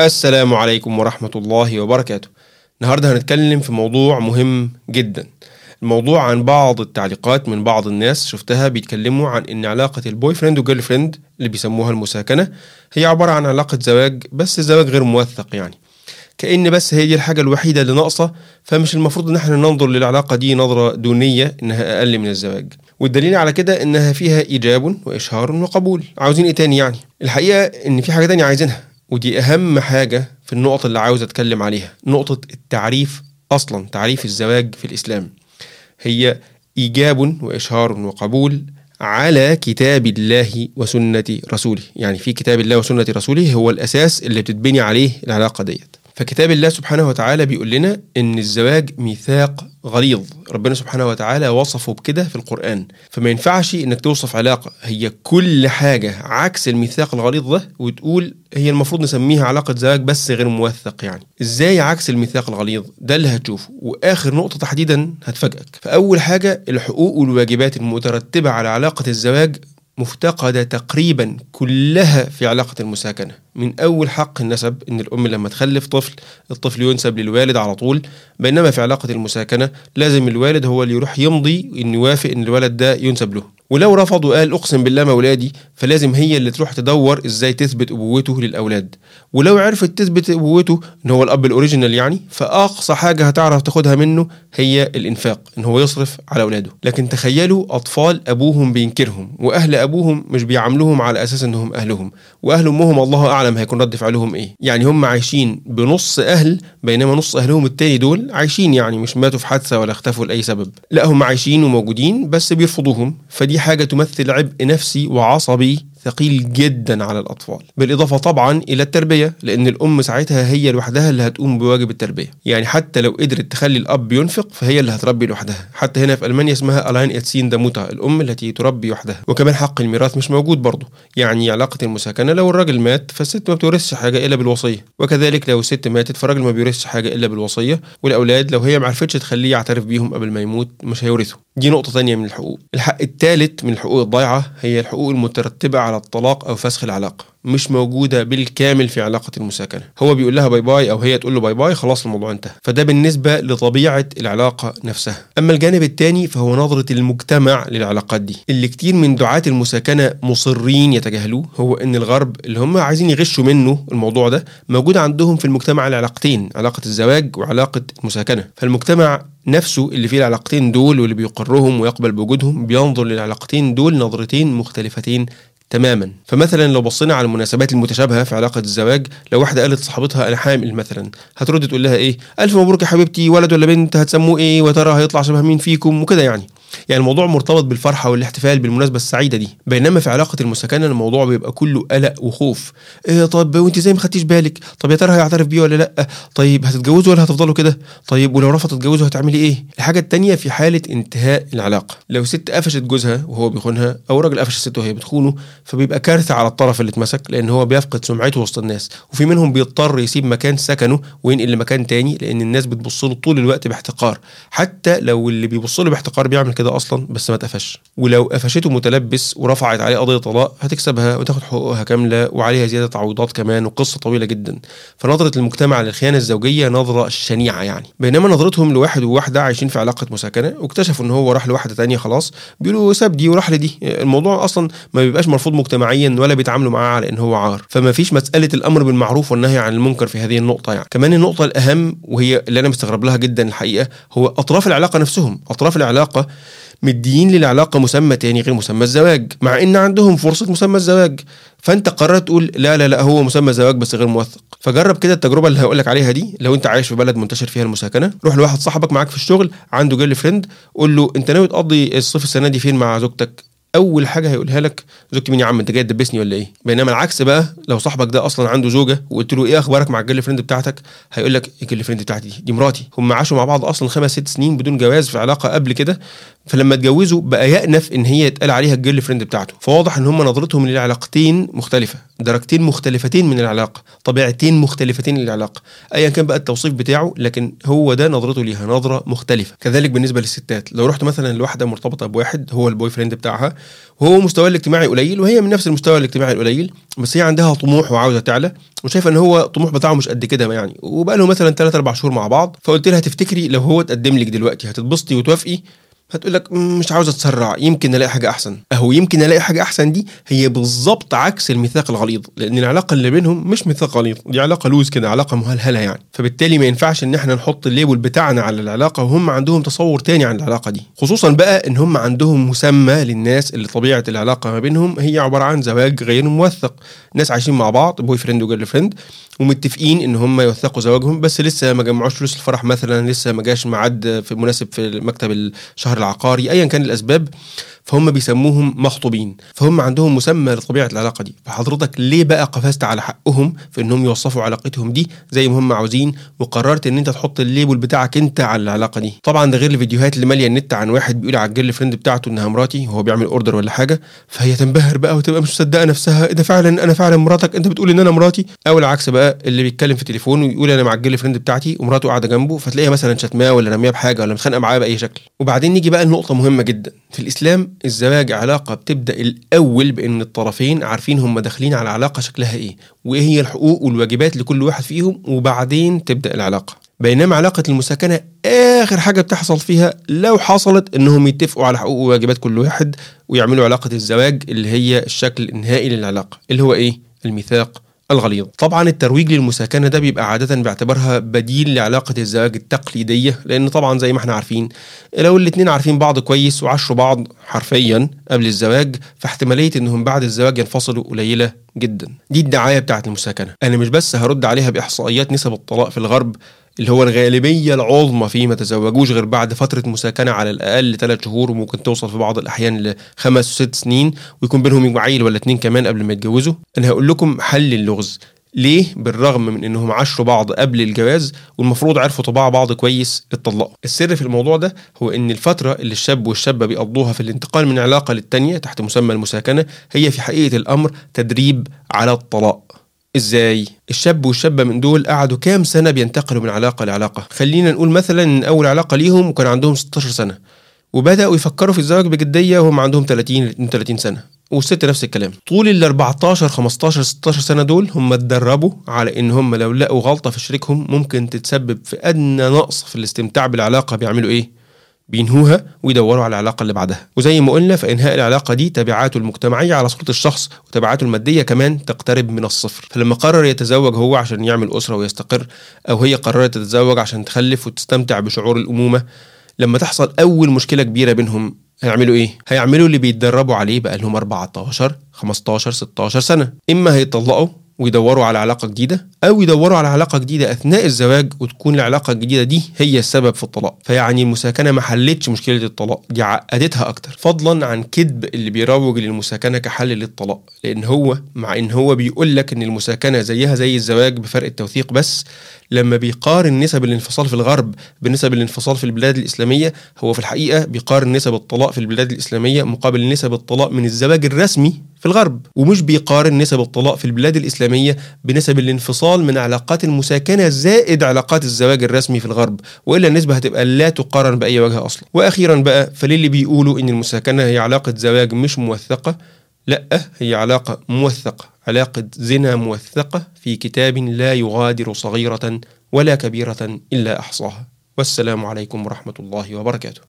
السلام عليكم ورحمة الله وبركاته. النهاردة هنتكلم في موضوع مهم جدا. الموضوع عن بعض التعليقات من بعض الناس شفتها بيتكلموا عن إن علاقة ال boyfriend و girlfriend اللي بيسموها المساكنة هي عبارة عن علاقة زواج بس زواج غير موثق يعني. كأن بس هي دي الحاجة الوحيدة اللي ناقصة فمش المفروض إن إحنا ننظر للعلاقة دي نظرة دونية إنها أقل من الزواج. والدليل على كده إنها فيها إيجاب وإشهار وقبول. عاوزين إيه تاني يعني؟ الحقيقة إن في حاجة تانية عايزينها. ودي أهم حاجة في النقط اللي عاوز أتكلم عليها. نقطة التعريف أصلا تعريف الزواج في الإسلام. هي إيجاب وإشهار وقبول على كتاب الله وسنة رسوله. يعني في كتاب الله وسنة رسوله هو الأساس اللي بتتبني عليه العلاقة ديت. فكتاب الله سبحانه وتعالى بيقول لنا إن الزواج ميثاق غليظ. ربنا سبحانه وتعالى وصفه بكده في القرآن. فما ينفعش إنك توصف علاقة. هي كل حاجة عكس الميثاق الغليظ ده وتقول هي المفروض نسميها علاقة زواج بس غير موثق يعني. إزاي عكس الميثاق الغليظ؟ ده اللي هتشوفه. وآخر نقطة تحديدا هتفاجئك. فأول حاجة الحقوق والواجبات المترتبة على علاقة الزواج مفتقدة تقريبا كلها في علاقة المساكنة. من أول حق النسب إن الأم لما تخلف طفل الطفل ينسب للوالد على طول. بينما في علاقة المساكنة لازم الوالد هو اللي يروح يمضي إنه يوافق إن الولد ده ينسب له. ولو رفض وقال أقسم بالله مولادي فلازم هي اللي تروح تدور إزاي تثبت أبوته للأولاد. ولو عرفت تثبت أبوته إن هو الأب الأوريجينال يعني فأقصى حاجة هتعرف تاخدها منه هي الإنفاق إن هو يصرف على أولاده. لكن تخيلوا أطفال أبوهم بينكرهم وأهل أبوهم مش بيعاملوهم على أساس انهم أهلهم. وأهل أمهم الله أعلم هيكون رد فعلهم إيه. يعني هم عايشين بنص أهل بينما نص أهلهم التاني دول عايشين يعني مش ماتوا في حادثة ولا اختفوا لأي سبب. لا هم عايشين وموجودين بس بيرفضوهم. فدي حاجة تمثل عبء نفسي وعصبي. ثقيل جدا على الأطفال. بالإضافة طبعا إلى التربية لأن الأم ساعتها هي لوحدها اللي هتقوم بواجب التربية. يعني حتى لو قدرت تخلي الأب ينفق فهي اللي هتربي لوحدها. حتى هنا في ألمانيا اسمها ألاين إتسين داموتا الأم التي تربي وحدها. وكمان حق الميراث مش موجود برضه. يعني علاقة المساكنة لو الراجل مات فالست ما بتورثش حاجة إلا بالوصية. وكذلك لو الست ماتت فالراجل ما بيورثش حاجة إلا بالوصية. والأولاد لو هي ما عرفتش تخليه يعترف بيهم قبل ما يموت مش هيورثوا. دي نقطة تانية من الحقوق. الحق الثالث من الحقوق الضايعة هي الحقوق المترتبة على الطلاق أو فسخ العلاقة مش موجودة بالكامل في علاقة المساكنة. هو بيقول لها bye bye أو هي تقول له bye bye خلاص الموضوع انتهى. فده بالنسبة لطبيعة العلاقة نفسها. أما الجانب الثاني فهو نظرة المجتمع للعلاقات دي. اللي كتير من دعاة المساكنة مصرين يتجاهلوه هو أن الغرب اللي هم عايزين يغشوا منه الموضوع ده موجود عندهم في المجتمع العلاقتين علاقة الزواج وعلاقة المساكنة. فالمجتمع نفسه اللي فيه العلاقتين دول واللي بيقرهم ويقبل بوجودهم بينظر للعلاقتين دول نظرتين مختلفتين تماما. فمثلا لو بصينا على المناسبات المتشابهة في علاقة الزواج لو واحدة قالت لصاحبتها أنا حامل مثلا هترد تقول لها إيه؟ ألف مبروك يا حبيبتي ولد ولا بنت هتسموه إيه؟ وترى هيطلع شبه مين فيكم؟ وكده يعني. يعني الموضوع مرتبط بالفرحة والاحتفال بالمناسبة السعيدة دي. بينما في علاقة المساكنه الموضوع بيبقى كله قلق وخوف. إيه طب وانت زي ما خدتيش بالك؟ طب يا ترى هيعترف بيه ولا لأ؟ طيب هتتجوزوا ولا هتفضلوا كده؟ طيب ولو رفض تتجوزوا هتعملي إيه؟ الحاجة التانية في حالة انتهاء العلاقة. لو ست قفشت جوزها وهو بيخونها أو راجل قفش الست وهي بتخونه فبيبقى كارثة على الطرف اللي اتمسك لأن هو بيفقد سمعته وسط الناس. وفي منهم بيضطر يسيب مكان سكنه وينقل لمكان تاني لأن الناس بتبص له طول الوقت باحتقار. حتى لو اللي بيبص له باحتقار بيعمل كده. أصلا بس ما اتقفش. ولو قفشته متلبس ورفعت عليه قضية طلاق هتكسبها وتاخد حقوقها كاملة وعليها زيادة تعويضات كمان وقصة طويلة جدا. فنظرة المجتمع للخيانة الزوجية نظرة شنيعة يعني. بينما نظرتهم لواحد وواحدة عايشين في علاقة مساكنة واكتشفوا إن هو راح لواحدة تانية خلاص بيقولوا ساب دي وراح لدي. الموضوع أصلا ما بيبقاش مرفوض مجتمعيا ولا بيتعاملوا معاه على إن هو عار. فما فيش مسألة الأمر بالمعروف والنهي عن المنكر في هذه النقطة يعني. كمان النقطة الأهم وهي اللي أنا مستغرب لها جدا الحقيقة هو أطراف العلاقة نفسهم. أطراف العلاقة مديين للعلاقة مسمى تاني غير مسمى الزواج مع إن عندهم فرصة مسمى الزواج. فأنت قررت تقول لا لا لا هو مسمى زواج بس غير موثق. فجرب كده التجربة اللي هقول لك عليها دي لو أنت عايش في بلد منتشر فيها المساكنة روح لواحد صاحبك معاك في الشغل عنده girlfriend قول له أنت ناوي تقضي الصيف السنة دي فين مع زوجتك؟ أول حاجة هيقولها لك زوجتي مين يا عم أنت جاي تدبسني ولا إيه؟ بينما العكس بقى لو صاحبك ده أصلا عنده زوجة وقلت له إيه أخبارك مع ال girlfriend بتاعتك؟ هيقول لك ال girlfriend بتاعتي دي, دي مراتي. هم عاشوا مع بعض أصلا خمس ست سنين بدون جواز في علاقه قبل كده. فلما اتجوزوا بقى يأنف إن هي يتقال عليها ال girlfriend بتاعته. فواضح إن هم نظرتهم للعلاقتين مختلفة درجتين مختلفتين من العلاقة طبيعتين مختلفتين للعلاقه ايا كان بقى التوصيف بتاعه لكن هو ده نظرته ليها نظرة مختلفة. كذلك بالنسبة للستات لو رحت مثلا لواحدة مرتبطة بواحد هو ال boyfriend بتاعها وهو مستواه الاجتماعي قليل وهي من نفس المستوى الاجتماعي القليل بس هي عندها طموح وعاوزة تعلى وشايفة إن هو الطموح بتاعه مش قد كده يعني. وبقى له مثلا 3 4 شهور مع بعض فقلت لها تفتكري لو هو اتقدم لك دلوقتي هتتبسطي وتوافقي؟ هتقول لك مش عاوز اتسرع يمكن الاقي حاجة احسن. اهو يمكن الاقي حاجة احسن دي هي بالظبط عكس الميثاق الغليظ لأن العلاقة اللي بينهم مش ميثاق غليظ دي علاقة loose كده علاقة مهلهلة يعني. فبالتالي ما ينفعش ان إحنا نحط ال label بتاعنا على العلاقة وهم عندهم تصور تاني عن العلاقة دي. خصوصا بقى ان هم عندهم مسمى للناس اللي طبيعة العلاقة ما بينهم هي عبارة عن زواج غير موثق. ناس عايشين مع بعض boyfriend و girlfriend ومتفقين ان هم يوثقوا زواجهم بس لسه ما جمعوش فلوس الفرح مثلا لسه ما جاش ميعاد في مناسب في مكتب الشهر العقاري ايا كان الأسباب. فهم بيسموهم مخطوبين فهم عندهم مسمى لطبيعة العلاقة دي. فحضرتك ليه بقى قفزت على حقهم في إنهم يوصفوا علاقتهم دي زي ما هم عاوزين وقررت إن أنت تحط ال label بتاعك أنت على العلاقة دي؟ طبعا ده غير الفيديوهات اللي مالية النت عن واحد بيقول على ال girlfriend بتاعته إنها مراتي وهو بيعمل order ولا حاجة فهي تنبهر بقى وتبقى مش مصدقة نفسها ده فعلا أنا فعلا مراتك أنت بتقول إن أنا مراتي؟ أو العكس بقى اللي بيتكلم في تليفون ويقول أنا مع الجيرل فريند بتاعتي ومراته قاعدة جنبه فتلاقيها مثلا شتماه ولا رمياه بحاجة ولا متخانقة معاه بأي شكل. وبعدين نيجي بقى لنقطة مهمة جدا. في الإسلام الزواج علاقة بتبدأ الأول بإن الطرفين عارفين هم داخلين على علاقة شكلها إيه وإيه هي الحقوق والواجبات لكل واحد فيهم وبعدين تبدأ العلاقة بينما علاقة المساكنة آخر حاجة بتحصل فيها لو حصلت إنهم يتفقوا على حقوق وواجبات كل واحد ويعملوا علاقة الزواج اللي هي الشكل النهائي للعلاقة اللي هو إيه؟ الميثاق الغليظ. طبعا الترويج للمساكنة ده بيبقى عادة باعتبارها بديل لعلاقة الزواج التقليدية لأن طبعا زي ما إحنا عارفين لو الاتنين عارفين بعض كويس وعاشروا بعض حرفيا قبل الزواج فاحتمالية إنهم بعد الزواج ينفصلوا قليلة جدا. دي الدعاية بتاعت المساكنة. أنا مش بس هرد عليها بإحصائيات نسب الطلاق في الغرب اللي هو الغالبية العظمى فيه ما تزوجوش غير بعد فترة مساكنة على الأقل ثلاث شهور وممكن توصل في بعض الأحيان لخمس وست سنين ويكون بينهم عيل ولا اتنين كمان قبل ما يتجوزوا. أنا هقول لكم حل اللغز. ليه؟ بالرغم من إنهم عاشروا بعض قبل الجواز والمفروض عرفوا طباع بعض كويس اتطلقوا السر في الموضوع ده هو إن الفترة اللي الشاب والشابة بيقضوها في الانتقال من علاقة للتانية تحت مسمى المساكنة هي في حقيقة الأمر تدريب على الطلاق. إزاي؟ الشاب والشابة من دول قعدوا كام سنة بينتقلوا من علاقة لعلاقة. خلينا نقول مثلا إن أول علاقة ليهم وكان عندهم 16 سنة. وبدأوا يفكروا في الزواج بجدية وهم عندهم 30 32 سنة. والست نفس الكلام. طول ال 14 15 16 سنة دول هم اتدربوا على إن هم لو لقوا غلطة في شريكهم ممكن تتسبب في أدنى نقص في الاستمتاع بالعلاقة. بيعملوا إيه؟ بينهوها ويدوروا على العلاقة اللي بعدها. وزي ما قلنا فإنهاء العلاقة دي تبعاته المجتمعية على صورة الشخص وتبعاته المادية كمان تقترب من الصفر. فلما قرر يتزوج هو عشان يعمل أسرة ويستقر أو هي قررت تتزوج عشان تخلف وتستمتع بشعور الأمومة لما تحصل أول مشكلة كبيرة بينهم هيعملوا إيه؟ هيعملوا اللي بيتدربوا عليه بقى لهم 14 15 16 سنة. إما هيطلقوا ويدوروا على علاقة جديدة أو يدوروا على علاقة جديدة أثناء الزواج وتكون العلاقة الجديدة دي هي السبب في الطلاق. فيعني المساكنة ما حلتش مشكلة الطلاق دي عقدتها أكتر. فضلا عن كذب اللي بيروج للمساكنة كحل للطلاق لأن هو مع إن هو بيقول لك إن المساكنة زيها زي الزواج بفرق التوثيق بس لما بيقارن نسب الانفصال في الغرب بنسب الانفصال في البلاد الإسلامية هو في الحقيقة بيقارن نسب الطلاق في البلاد الإسلامية مقابل نسب الطلاق من الزواج الرسمي في الغرب ومش بيقارن نسب الطلاق في البلاد الإسلامية بنسب الانفصال من علاقات المساكنة زائد علاقات الزواج الرسمي في الغرب وإلا النسبة هتبقى لا تقارن بأي وجه أصلا. وأخيرا بقى فللي بيقولوا إن المساكنة هي علاقة زواج مش موثقة لأ هي علاقة موثقة علاقة زنا موثقة في كتاب لا يغادر صغيرة ولا كبيرة إلا أحصاها. والسلام عليكم ورحمة الله وبركاته.